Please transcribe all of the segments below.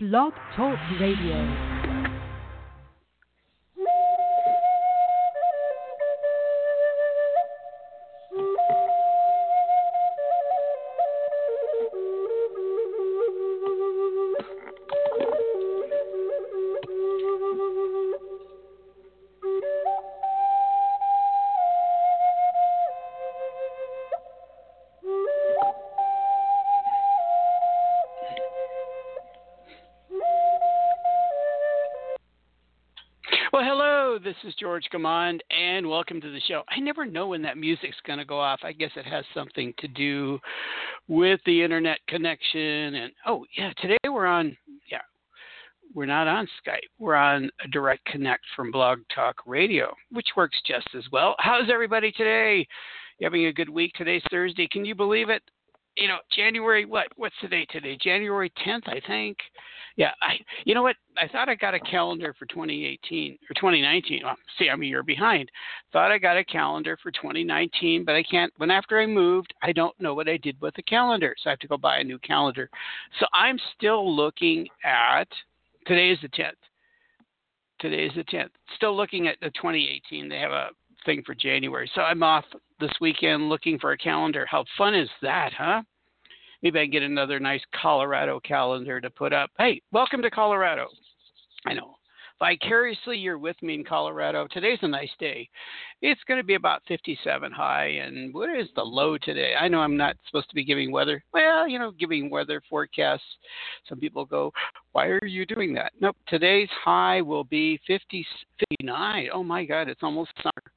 Blog Talk Radio. Is George Gamond, and welcome to the show. I never know when that music's going to go off. I guess it has something to do with the internet connection. And oh, yeah, today we're on, yeah, we're not on Skype. We're on a direct connect from Blog Talk Radio, which works just as well. How's everybody today? You having a good week? Today's Thursday. Can you believe it? You know, January, what? What's the date today? January 10th, I think. Yeah, I you know what? I thought I got a calendar for 2018 or 2019. Well, see, I'm a year behind. Thought I got a calendar for 2019, but I can't. When after I moved, I don't know what I did with the calendar, so I have to go buy a new calendar. So I'm still looking at today is the 10th. Today is the 10th. Still looking at the 2018. They have a thing for January, so I'm off this weekend looking for a calendar. How fun is that, huh? maybe I can get another nice Colorado calendar to put up. Hey, welcome to Colorado. I know. Vicariously, you're with me in Colorado. Today's a nice day. It's going to be about 57 high. And what is the low today? I know I'm not supposed to be giving weather. Well, you know, giving weather forecasts. Some people go, why are you doing that? Nope. Today's high will be 50, 59. Oh my God, it's almost summer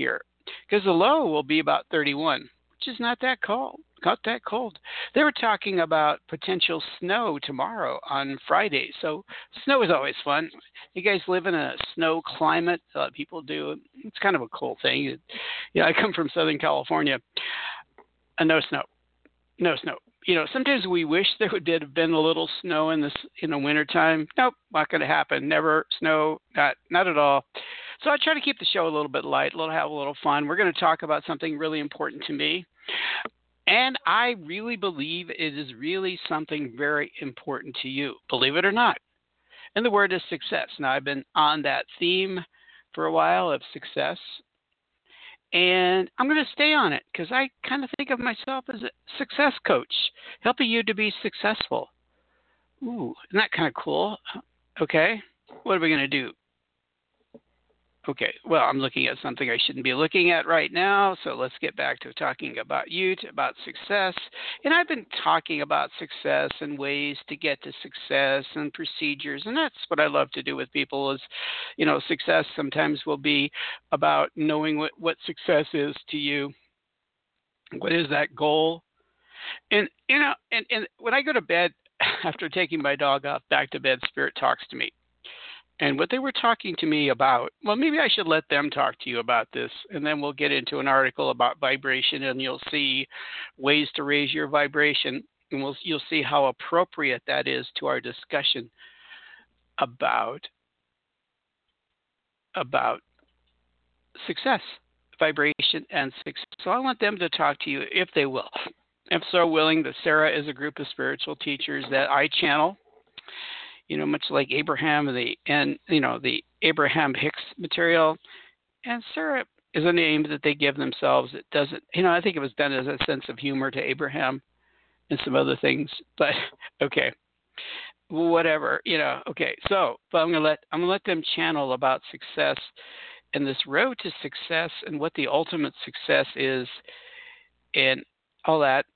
here. Because the low will be about 31, which is not that cold Not that cold. They were talking about potential snow tomorrow on Friday. So snow is always fun. You guys live in a snow climate. A lot of people do. It's kind of a cool thing. You know, I come from Southern California. Uh, no snow. No snow. You know, sometimes we wish there would have been a little snow in this in the wintertime. Nope, not going to happen. Never snow. Not not at all. So I try to keep the show a little bit light, a little have a little fun. We're going to talk about something really important to me. And I really believe it is really something very important to you, believe it or not. And the word is success. Now, I've been on that theme for a while of success. And I'm going to stay on it because I kind of think of myself as a success coach, helping you to be successful. Ooh, isn't that kind of cool? Okay, what are we going to do? Okay, well, I'm looking at something I shouldn't be looking at right now, so let's get back to talking about you, about success. And I've been talking about success and ways to get to success and procedures, and that's what I love to do with people is, you know, success sometimes will be about knowing what, what success is to you. What is that goal? And, you know, and, and when I go to bed after taking my dog off back to bed, Spirit talks to me and what they were talking to me about, well, maybe I should let them talk to you about this, and then we'll get into an article about vibration, and you'll see ways to raise your vibration, and we'll, you'll see how appropriate that is to our discussion about about success, vibration, and success. So I want them to talk to you if they will. If so willing, that Sara is a group of spiritual teachers that I channel you know, much like Abraham and the and you know the Abraham Hicks material, and Sara is a name that they give themselves. It doesn't, you know, I think it was done as a sense of humor to Abraham and some other things, but okay, whatever, you know. Okay, so but I'm gonna let I'm gonna let them channel about success and this road to success and what the ultimate success is, and all that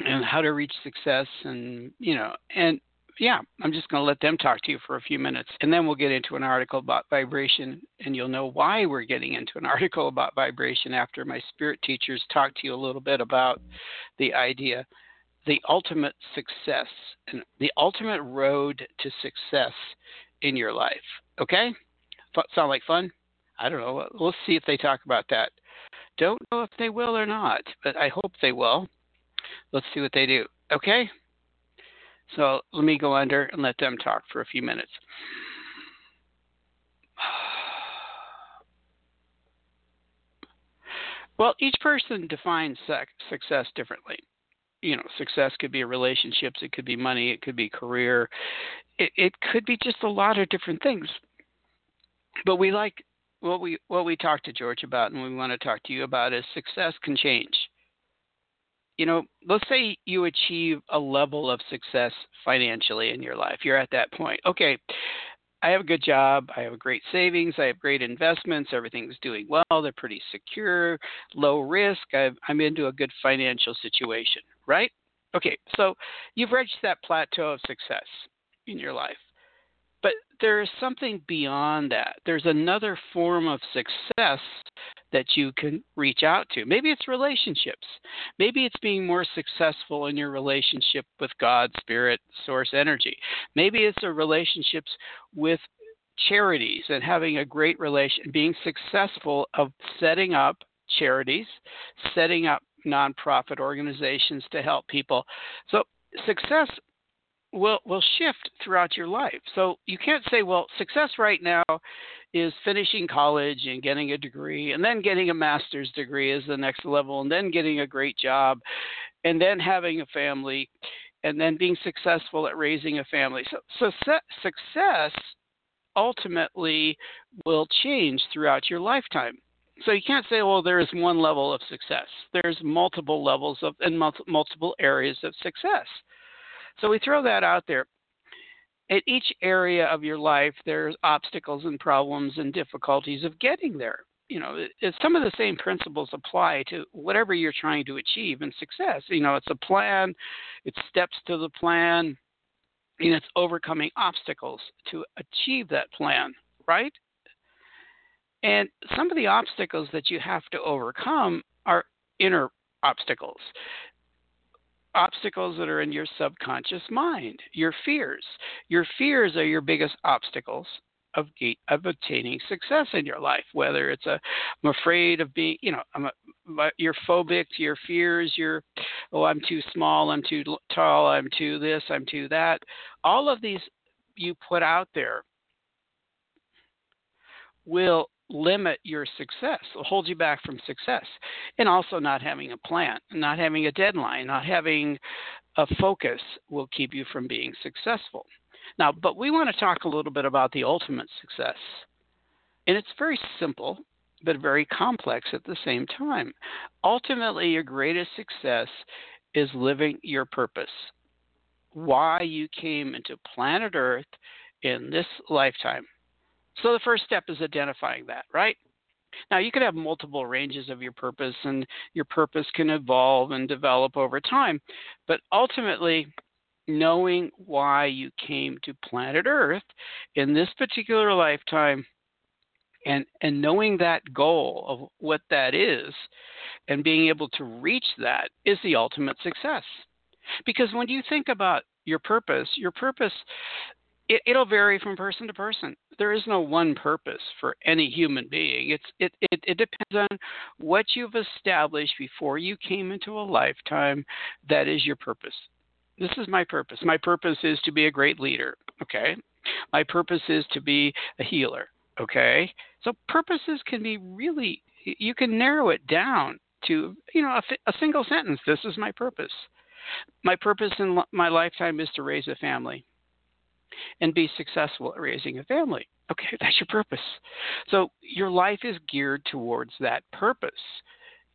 and how to reach success and you know and yeah, I'm just going to let them talk to you for a few minutes. And then we'll get into an article about vibration. And you'll know why we're getting into an article about vibration after my spirit teachers talk to you a little bit about the idea, the ultimate success, and the ultimate road to success in your life. Okay? Sound like fun? I don't know. We'll see if they talk about that. Don't know if they will or not, but I hope they will. Let's see what they do. Okay? So let me go under and let them talk for a few minutes. Well, each person defines success differently. you know, success could be relationships, it could be money, it could be career, it, it could be just a lot of different things. But we like what we what we talked to George about, and we want to talk to you about is success can change. You know, let's say you achieve a level of success financially in your life. You're at that point. Okay, I have a good job. I have a great savings. I have great investments. Everything's doing well. They're pretty secure, low risk. i am into a good financial situation, right? Okay, so you've reached that plateau of success in your life. But there is something beyond that. There's another form of success that you can reach out to. Maybe it's relationships. Maybe it's being more successful in your relationship with God, Spirit, Source, Energy. Maybe it's a relationships with charities and having a great relation, being successful of setting up charities, setting up nonprofit organizations to help people. So success will will shift throughout your life. So you can't say, well, success right now is finishing college and getting a degree and then getting a master's degree is the next level and then getting a great job and then having a family and then being successful at raising a family. So, so success ultimately will change throughout your lifetime. So you can't say, well, there is one level of success. There's multiple levels of and multiple areas of success. So we throw that out there. At each area of your life, there's obstacles and problems and difficulties of getting there. You know, it, some of the same principles apply to whatever you're trying to achieve in success. You know, it's a plan, it's steps to the plan, and it's overcoming obstacles to achieve that plan, right? And some of the obstacles that you have to overcome are inner obstacles obstacles that are in your subconscious mind, your fears. Your fears are your biggest obstacles of of obtaining success in your life. Whether it's a, I'm afraid of being, you know, I'm a, you're phobic to your fears. You're, oh, I'm too small. I'm too tall. I'm too this. I'm too that. All of these you put out there will limit your success, will hold you back from success. And also, not having a plan, not having a deadline, not having a focus will keep you from being successful. Now, but we want to talk a little bit about the ultimate success. And it's very simple, but very complex at the same time. Ultimately, your greatest success is living your purpose. Why you came into planet Earth in this lifetime so the first step is identifying that, right? Now, you could have multiple ranges of your purpose, and your purpose can evolve and develop over time. But ultimately, knowing why you came to planet Earth in this particular lifetime and, and knowing that goal of what that is and being able to reach that is the ultimate success. Because when you think about your purpose, your purpose it, it'll vary from person to person. There is no one purpose for any human being. It's it, it, it depends on what you've established before you came into a lifetime that is your purpose. This is my purpose. My purpose is to be a great leader. Okay. My purpose is to be a healer. Okay. So purposes can be really you can narrow it down to you know a, a single sentence. This is my purpose. My purpose in my lifetime is to raise a family and be successful at raising a family. Okay, that's your purpose. So your life is geared towards that purpose.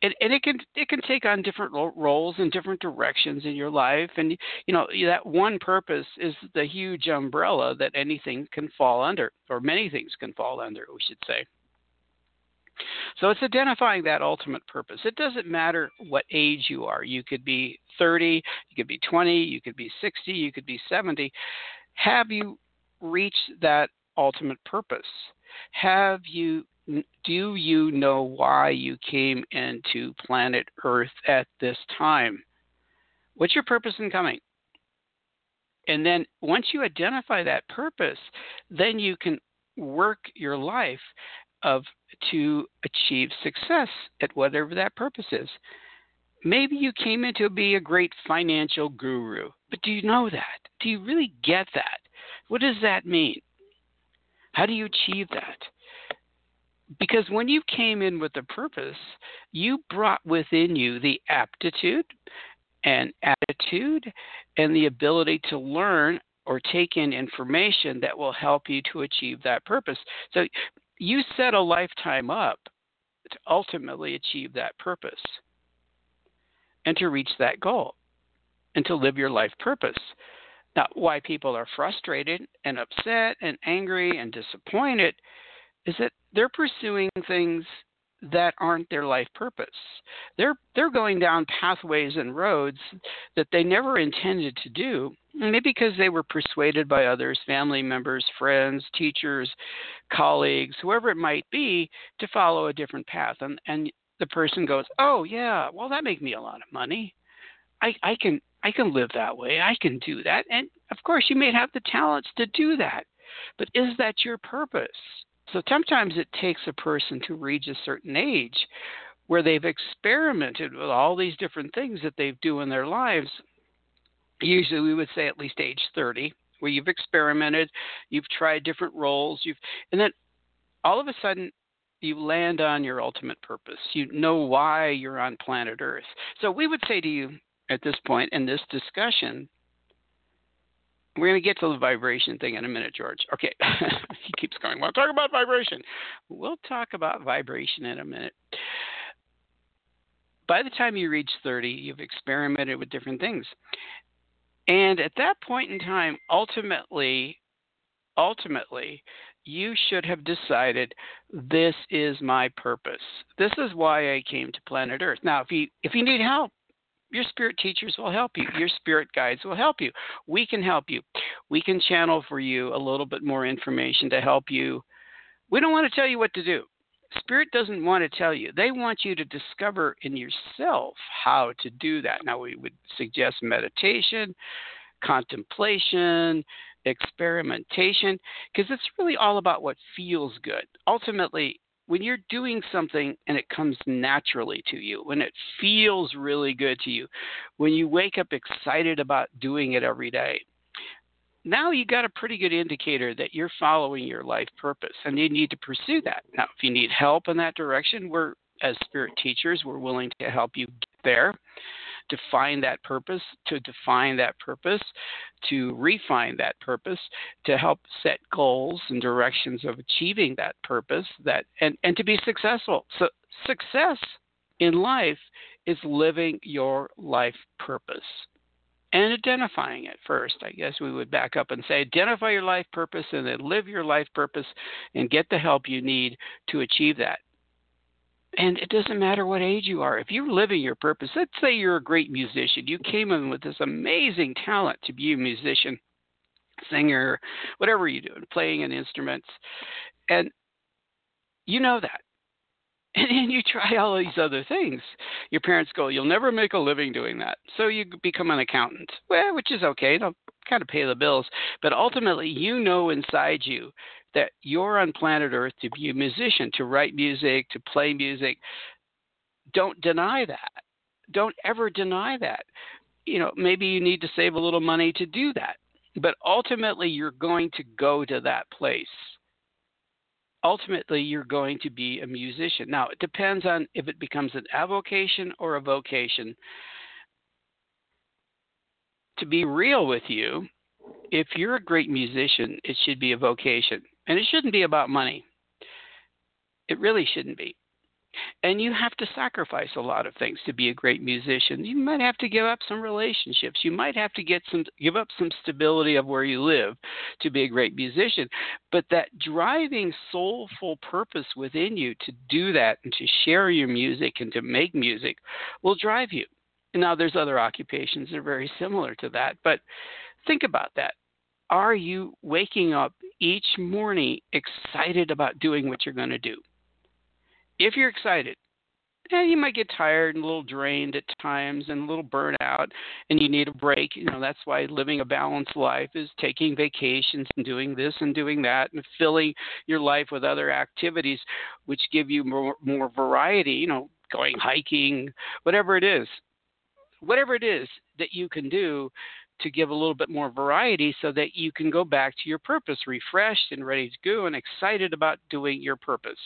And, and it can it can take on different roles and different directions in your life, and you know that one purpose is the huge umbrella that anything can fall under, or many things can fall under, we should say. So it's identifying that ultimate purpose. It doesn't matter what age you are. You could be 30, you could be 20, you could be 60, you could be 70 have you reached that ultimate purpose? Have you do you know why you came into planet Earth at this time? What's your purpose in coming? And then once you identify that purpose, then you can work your life of to achieve success at whatever that purpose is. Maybe you came in to be a great financial guru, but do you know that? Do you really get that? What does that mean? How do you achieve that? Because when you came in with a purpose, you brought within you the aptitude and attitude and the ability to learn or take in information that will help you to achieve that purpose. So you set a lifetime up to ultimately achieve that purpose and to reach that goal and to live your life purpose. Now, why people are frustrated and upset and angry and disappointed is that they're pursuing things that aren't their life purpose. They're they're going down pathways and roads that they never intended to do, maybe because they were persuaded by others, family members, friends, teachers, colleagues, whoever it might be, to follow a different path. And and the person goes, "Oh yeah, well that makes me a lot of money. I I can I can live that way. I can do that." And of course, you may have the talents to do that. But is that your purpose? So sometimes it takes a person to reach a certain age where they've experimented with all these different things that they do in their lives. Usually we would say at least age 30, where you've experimented, you've tried different roles, you've and then all of a sudden you land on your ultimate purpose. You know why you're on planet Earth. So we would say to you at this point in this discussion we're going to get to the vibration thing in a minute, George. Okay. he keeps going, well, talk about vibration. We'll talk about vibration in a minute. By the time you reach 30, you've experimented with different things. And at that point in time, ultimately, ultimately, you should have decided this is my purpose. This is why I came to planet Earth. Now, if you if you need help, your spirit teachers will help you. Your spirit guides will help you. We can help you. We can channel for you a little bit more information to help you. We don't want to tell you what to do. Spirit doesn't want to tell you. They want you to discover in yourself how to do that. Now, we would suggest meditation, contemplation, experimentation, because it's really all about what feels good. Ultimately, when you're doing something and it comes naturally to you, when it feels really good to you, when you wake up excited about doing it every day, now you got a pretty good indicator that you're following your life purpose and you need to pursue that. Now, if you need help in that direction, we're as spirit teachers, we're willing to help you get there to find that purpose, to define that purpose, to refine that purpose, to help set goals and directions of achieving that purpose that and, and to be successful. So success in life is living your life purpose and identifying it first. I guess we would back up and say identify your life purpose and then live your life purpose and get the help you need to achieve that. And it doesn't matter what age you are. If you're living your purpose, let's say you're a great musician, you came in with this amazing talent to be a musician, singer, whatever you do, playing an instrument, and you know that. And then you try all these other things. Your parents go, You'll never make a living doing that. So you become an accountant, well, which is okay. They'll kind of pay the bills. But ultimately, you know inside you that you're on planet Earth to be a musician, to write music, to play music. Don't deny that. Don't ever deny that. You know, maybe you need to save a little money to do that. But ultimately, you're going to go to that place. Ultimately, you're going to be a musician. Now, it depends on if it becomes an avocation or a vocation. To be real with you, if you're a great musician, it should be a vocation. And it shouldn't be about money. It really shouldn't be. And you have to sacrifice a lot of things to be a great musician. You might have to give up some relationships. You might have to get some give up some stability of where you live to be a great musician. But that driving soulful purpose within you to do that and to share your music and to make music will drive you. Now there's other occupations that are very similar to that, but think about that are you waking up each morning excited about doing what you're going to do? If you're excited, yeah, you might get tired and a little drained at times and a little burnout and you need a break. You know, that's why living a balanced life is taking vacations and doing this and doing that and filling your life with other activities which give you more more variety, you know, going hiking, whatever it is. Whatever it is that you can do to give a little bit more variety so that you can go back to your purpose refreshed and ready to go and excited about doing your purpose,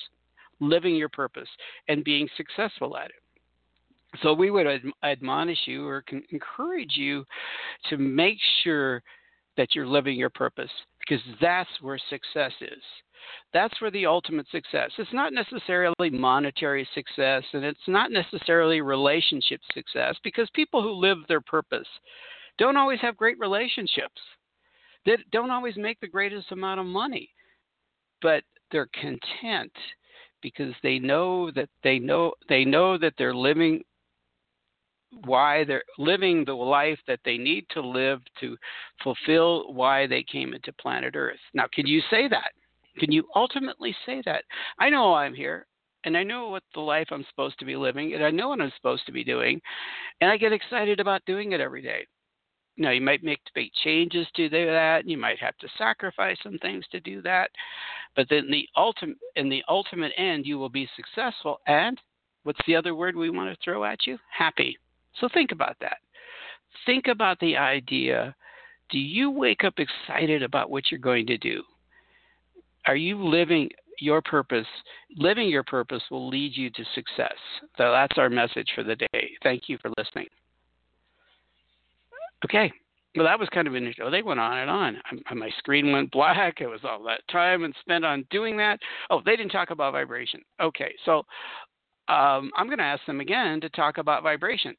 living your purpose, and being successful at it. So we would ad- admonish you or encourage you to make sure that you're living your purpose because that's where success is. That's where the ultimate success. It's not necessarily monetary success and it's not necessarily relationship success because people who live their purpose don't always have great relationships. They don't always make the greatest amount of money, but they're content because they know that they know they know that they're living why they're living the life that they need to live to fulfill why they came into planet Earth. Now, can you say that? Can you ultimately say that? I know I'm here and I know what the life I'm supposed to be living and I know what I'm supposed to be doing and I get excited about doing it every day. Now, you might make big changes to do that. You might have to sacrifice some things to do that. But then the ultimate, in the ultimate end, you will be successful. And what's the other word we want to throw at you? Happy. So think about that. Think about the idea do you wake up excited about what you're going to do? Are you living your purpose? Living your purpose will lead you to success. So that's our message for the day. Thank you for listening. Okay. Well, that was kind of an Oh, they went on and on. My screen went black. It was all that time and spent on doing that. Oh, they didn't talk about vibration. Okay, so um, I'm going to ask them again to talk about vibration.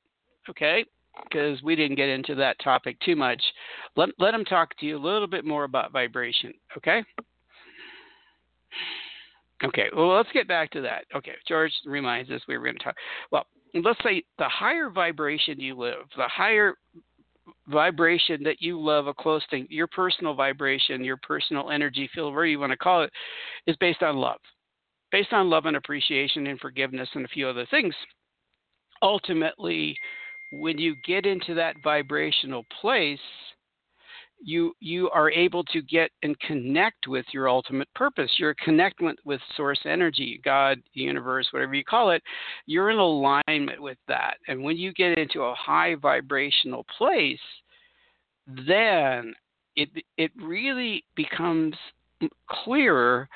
Okay, because we didn't get into that topic too much. Let let them talk to you a little bit more about vibration. Okay. Okay. Well, let's get back to that. Okay. George reminds us we were going to talk. Well, let's say the higher vibration you live, the higher vibration that you love a close thing, your personal vibration, your personal energy field, whatever you want to call it, is based on love. Based on love and appreciation and forgiveness and a few other things. Ultimately, when you get into that vibrational place, you you are able to get and connect with your ultimate purpose. You're with, source energy, God, the universe, whatever you call it. You're in alignment with that. And when you get into a high vibrational place, then it it really becomes clearer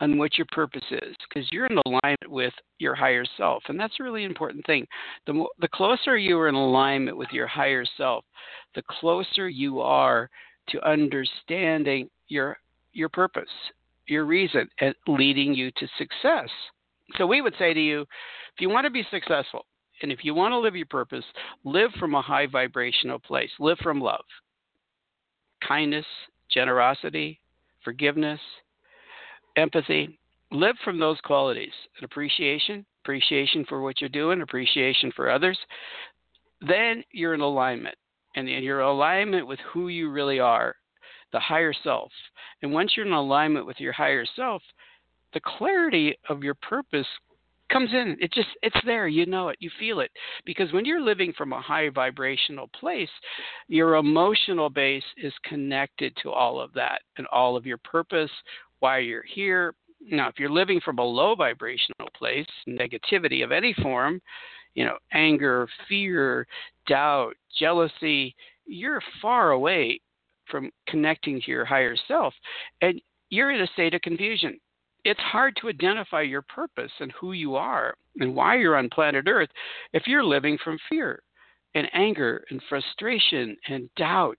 on what your purpose is because you're in alignment with your higher self and that's a really important thing the the closer you are in alignment with your higher self the closer you are to understanding your your purpose, your reason, and leading you to success. So we would say to you, if you want to be successful, and if you want to live your purpose, live from a high vibrational place. Live from love, kindness, generosity, forgiveness, empathy. Live from those qualities and appreciation, appreciation for what you're doing, appreciation for others. Then you're in alignment and your alignment with who you really are, the higher self. And once you're in alignment with your higher self, the clarity of your purpose comes in. It just it's there. You know it. You feel it. Because when you're living from a high vibrational place, your emotional base is connected to all of that and all of your purpose, why you're here. Now, if you're living from a low vibrational place, negativity of any form, you know, anger, fear, doubt, jealousy, you're far away from connecting to your higher self and you're in a state of confusion. It's hard to identify your purpose and who you are and why you're on planet Earth if you're living from fear and anger and frustration and doubt,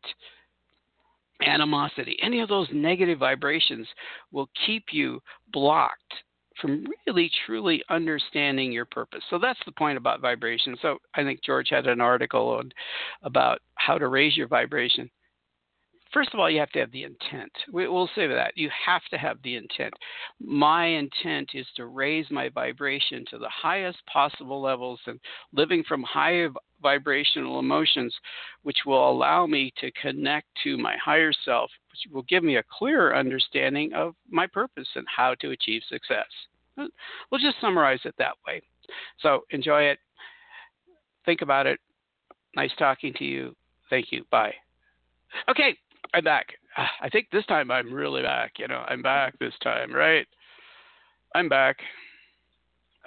animosity. Any of those negative vibrations will keep you blocked from really truly understanding your purpose. So that's the point about vibration. So I think George had an article on, about how to raise your vibration. First of all, you have to have the intent. We, will say that. You have to have the intent. My intent is to raise my vibration to the highest possible levels and living from high vibrational emotions, which will allow me to connect to my higher self, which will give me a clearer understanding of my purpose and how to achieve success. We'll just summarize it that way. So enjoy it. Think about it. Nice talking to you. Thank you. Bye. Okay, I'm back. I think this time I'm really back. You know, I'm back this time, right? I'm back.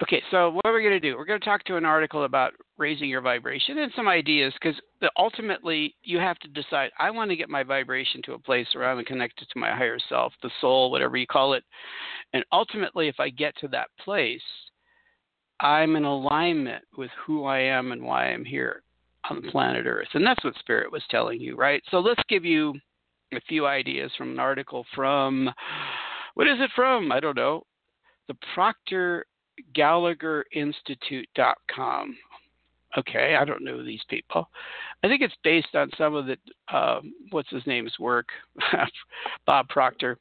Okay, so what are we going to do? We're going to talk to an article about raising your vibration and some ideas because ultimately you have to decide I want to get my vibration to a place where I'm connected to my higher self, the soul, whatever you call it. And ultimately, if I get to that place, I'm in alignment with who I am and why I'm here on planet Earth. And that's what Spirit was telling you, right? So let's give you a few ideas from an article from, what is it from? I don't know. The Proctor Gallagher Institute.com. Okay, I don't know these people. I think it's based on some of the, uh, what's his name's work, Bob Proctor.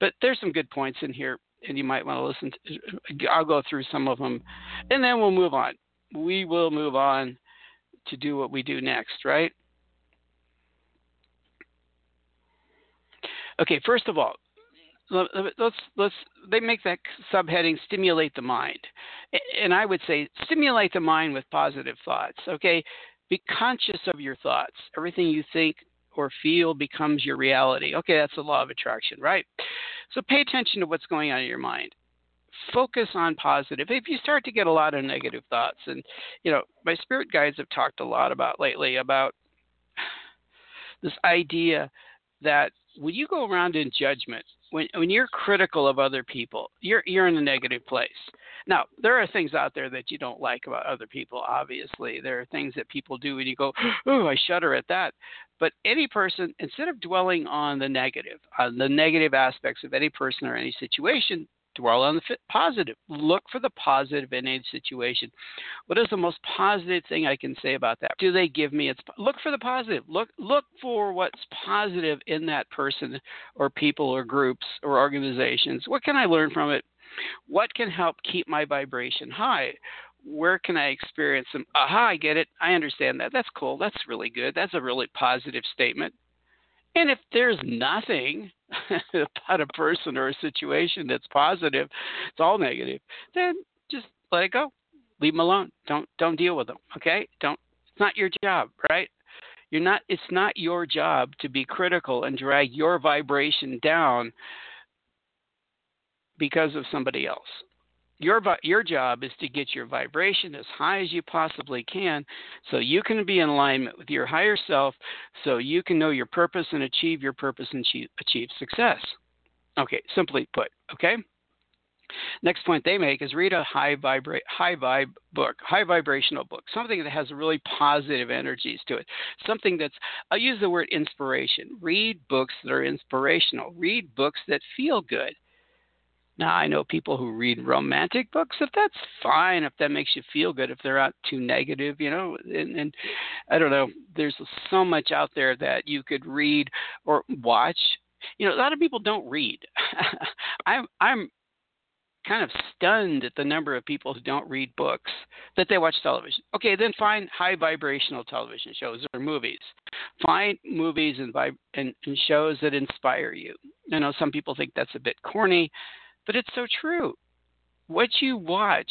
But there's some good points in here and you might want to listen to, I'll go through some of them and then we'll move on. We will move on to do what we do next, right? Okay, first of all, let's let's they make that subheading stimulate the mind. And I would say stimulate the mind with positive thoughts, okay? Be conscious of your thoughts. Everything you think or feel becomes your reality. Okay, that's the law of attraction, right? So pay attention to what's going on in your mind. Focus on positive. If you start to get a lot of negative thoughts, and you know, my spirit guides have talked a lot about lately about this idea that when you go around in judgment, when when you're critical of other people, you're you're in a negative place. Now, there are things out there that you don't like about other people, obviously. There are things that people do and you go, oh, I shudder at that. But any person, instead of dwelling on the negative, on the negative aspects of any person or any situation, dwell on the positive. Look for the positive in any situation. What is the most positive thing I can say about that? Do they give me its look for the positive. Look look for what's positive in that person or people or groups or organizations. What can I learn from it? What can help keep my vibration high? Where can I experience some? Aha, I get it. I understand that. That's cool. That's really good. That's a really positive statement. And if there's nothing about a person or a situation that's positive, it's all negative, then just let it go. Leave them alone. Don't don't deal with them. Okay? Don't. It's not your job, right? You're not. It's not your job to be critical and drag your vibration down because of somebody else. Your, your job is to get your vibration as high as you possibly can so you can be in alignment with your higher self so you can know your purpose and achieve your purpose and achieve, achieve success. Okay, simply put, okay? Next point they make is read a high vibra- high vibe book, high vibrational book, something that has really positive energies to it. Something that's I'll use the word inspiration. Read books that are inspirational. Read books that feel good. Now, I know people who read romantic books, if that's fine, if that makes you feel good, if they're not too negative, you know, and, and I don't know, there's so much out there that you could read or watch. You know, a lot of people don't read. I'm, I'm kind of stunned at the number of people who don't read books that they watch television. Okay, then find high vibrational television shows or movies. Find movies and, vib- and, and shows that inspire you. I know some people think that's a bit corny, but it's so true. What you watch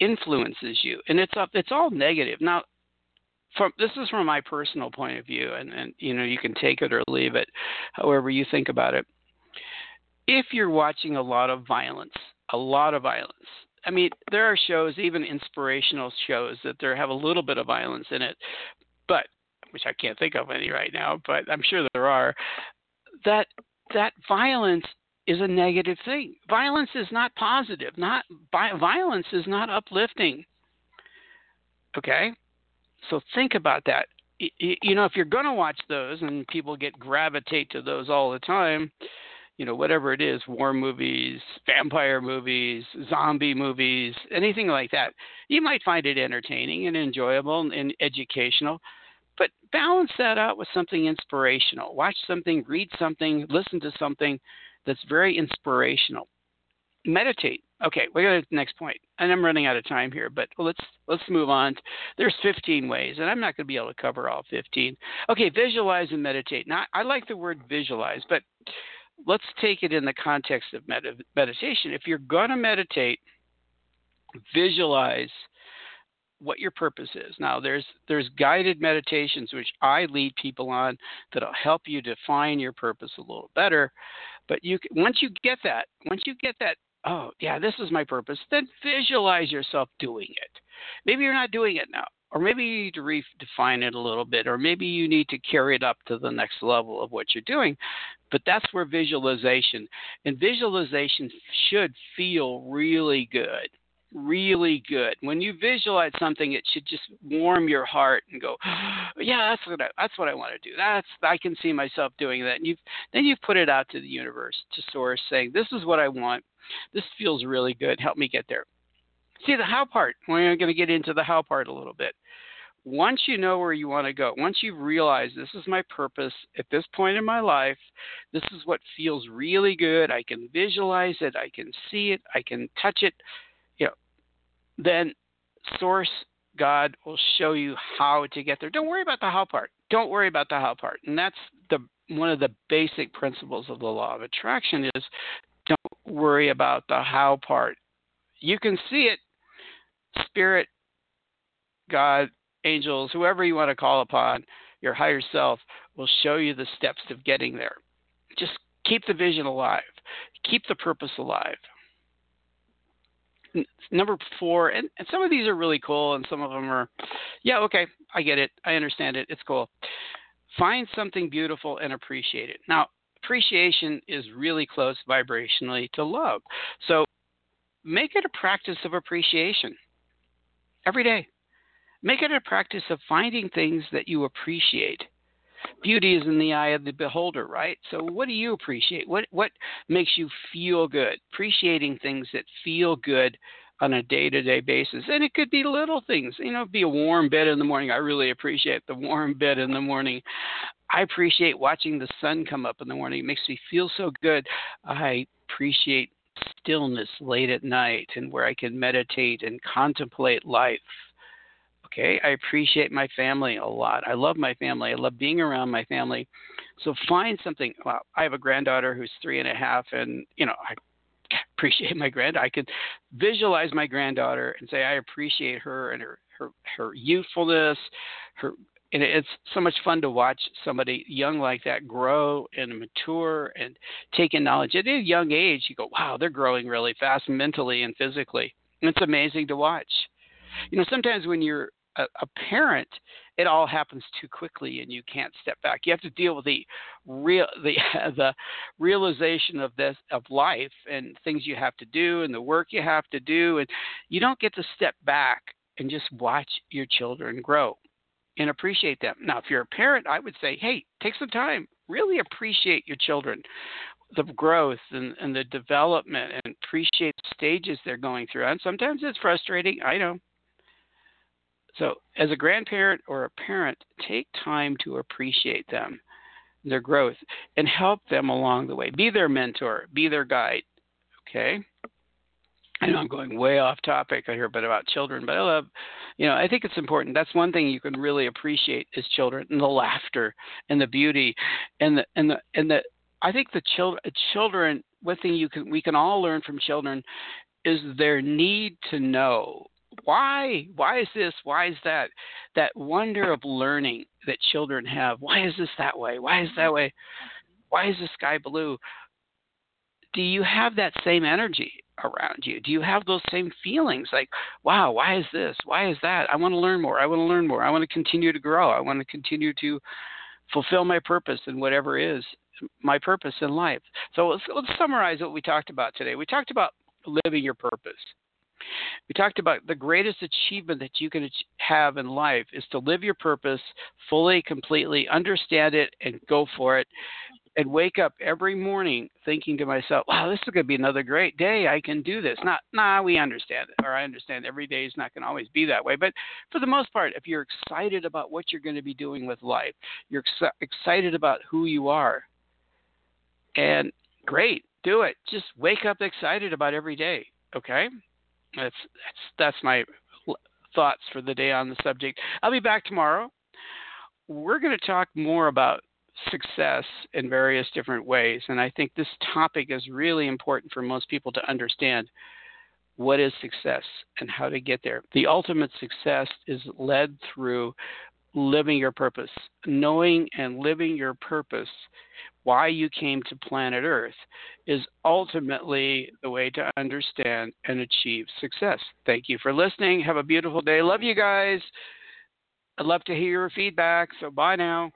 influences you, and it's it's all negative. Now, from this is from my personal point of view, and, and you know you can take it or leave it, however you think about it. If you're watching a lot of violence, a lot of violence. I mean, there are shows, even inspirational shows, that there have a little bit of violence in it, but which I can't think of any right now, but I'm sure there are. That that violence is a negative thing. Violence is not positive. Not violence is not uplifting. Okay, so think about that. You know, if you're going to watch those, and people get gravitate to those all the time, you know, whatever it is, war movies, vampire movies, zombie movies, anything like that, you might find it entertaining and enjoyable and educational. But balance that out with something inspirational. Watch something, read something, listen to something that's very inspirational. Meditate. Okay, we got the next point, and I'm running out of time here, but let's let's move on. There's 15 ways, and I'm not going to be able to cover all 15. Okay, visualize and meditate. Now, I like the word visualize, but let's take it in the context of med- meditation. If you're going to meditate, visualize what your purpose is. Now, there's there's guided meditations which I lead people on that'll help you define your purpose a little better. But you once you get that, once you get that, oh yeah, this is my purpose, then visualize yourself doing it. Maybe you're not doing it now, or maybe you need to redefine it a little bit, or maybe you need to carry it up to the next level of what you're doing. But that's where visualization and visualization should feel really good really good. When you visualize something, it should just warm your heart and go, yeah, that's what I, that's what I want to do. That's I can see myself doing that. And you then you put it out to the universe, to source, saying, this is what I want. This feels really good. Help me get there. See the how part. We're going to get into the how part a little bit. Once you know where you want to go, once you realize this is my purpose at this point in my life, this is what feels really good. I can visualize it, I can see it, I can touch it then source God will show you how to get there. Don't worry about the how part. Don't worry about the how part. And that's the one of the basic principles of the law of attraction is don't worry about the how part. You can see it. Spirit, God, angels, whoever you want to call upon, your higher self will show you the steps of getting there. Just keep the vision alive. Keep the purpose alive number four, and, and some of these are really cool, and some of them are, yeah, okay, I get it, I understand it, it's cool. Find something beautiful and appreciate it. Now, appreciation is really close vibrationally to love, so make it a practice of appreciation every day. Make it a practice of finding things that you appreciate beauty is in the eye of the beholder, right? So what do you appreciate? What what makes you feel good? Appreciating things that feel good on a day-to-day basis. And it could be little things, you know, be a warm bed in the morning. I really appreciate the warm bed in the morning. I appreciate watching the sun come up in the morning. It makes me feel so good. I appreciate stillness late at night and where I can meditate and contemplate life. Okay, I appreciate my family a lot. I love my family. I love being around my family. So find something. Well, I have a granddaughter who's three and a half, and you know I appreciate my grand. I could visualize my granddaughter and say I appreciate her and her her her youthfulness, her and it's so much fun to watch somebody young like that grow and mature and take in knowledge at a young age. You go, wow, they're growing really fast mentally and physically. And it's amazing to watch. You know, sometimes when you're a, a parent, it all happens too quickly and you can't step back. You have to deal with the real the the realization of this of life and things you have to do and the work you have to do and you don't get to step back and just watch your children grow and appreciate them. Now, if you're a parent, I would say, hey, take some time, really appreciate your children, the growth and, and the development, and appreciate the stages they're going through. And sometimes it's frustrating, I know. So, as a grandparent or a parent, take time to appreciate them, their growth, and help them along the way. Be their mentor, be their guide. Okay? I know I'm going way off topic here, but about children, but I love, you know, I think it's important. That's one thing you can really appreciate is children and the laughter and the beauty and the and the and the. I think the children, children, one thing you can we can all learn from children is their need to know why why is this? Why is that that wonder of learning that children have? Why is this that way? Why is that mm-hmm. way? Why is the sky blue? Do you have that same energy around you? Do you have those same feelings like wow why is this? Why is that? I want to learn more. I want to learn more. I want to continue to grow. I want to continue to fulfill my purpose in whatever is my purpose in life. So let's, let's summarize what we talked about today. We talked about living your purpose we talked about the greatest achievement that you can have in life is to live your purpose fully, completely, understand it, and go for it. And wake up every morning thinking to myself, wow, this is going to be another great day. I can do this. Not, nah, we understand it. Or I understand every day is not going to always be that way. But for the most part, if you're excited about what you're going to be doing with life, you're ex- excited about who you are, and great, do it. Just wake up excited about every day. Okay? That's that's that's my thoughts for the day on the subject. I'll be back tomorrow. We're going to talk more about success in various different ways, and I think this topic is really important for most people to understand what is success and how to get there. The ultimate success is led through living your purpose, knowing and living your purpose why you came to planet Earth is ultimately the way to understand and achieve success. Thank you for listening. Have a beautiful day. Love you guys. I'd love to hear your feedback. So bye now.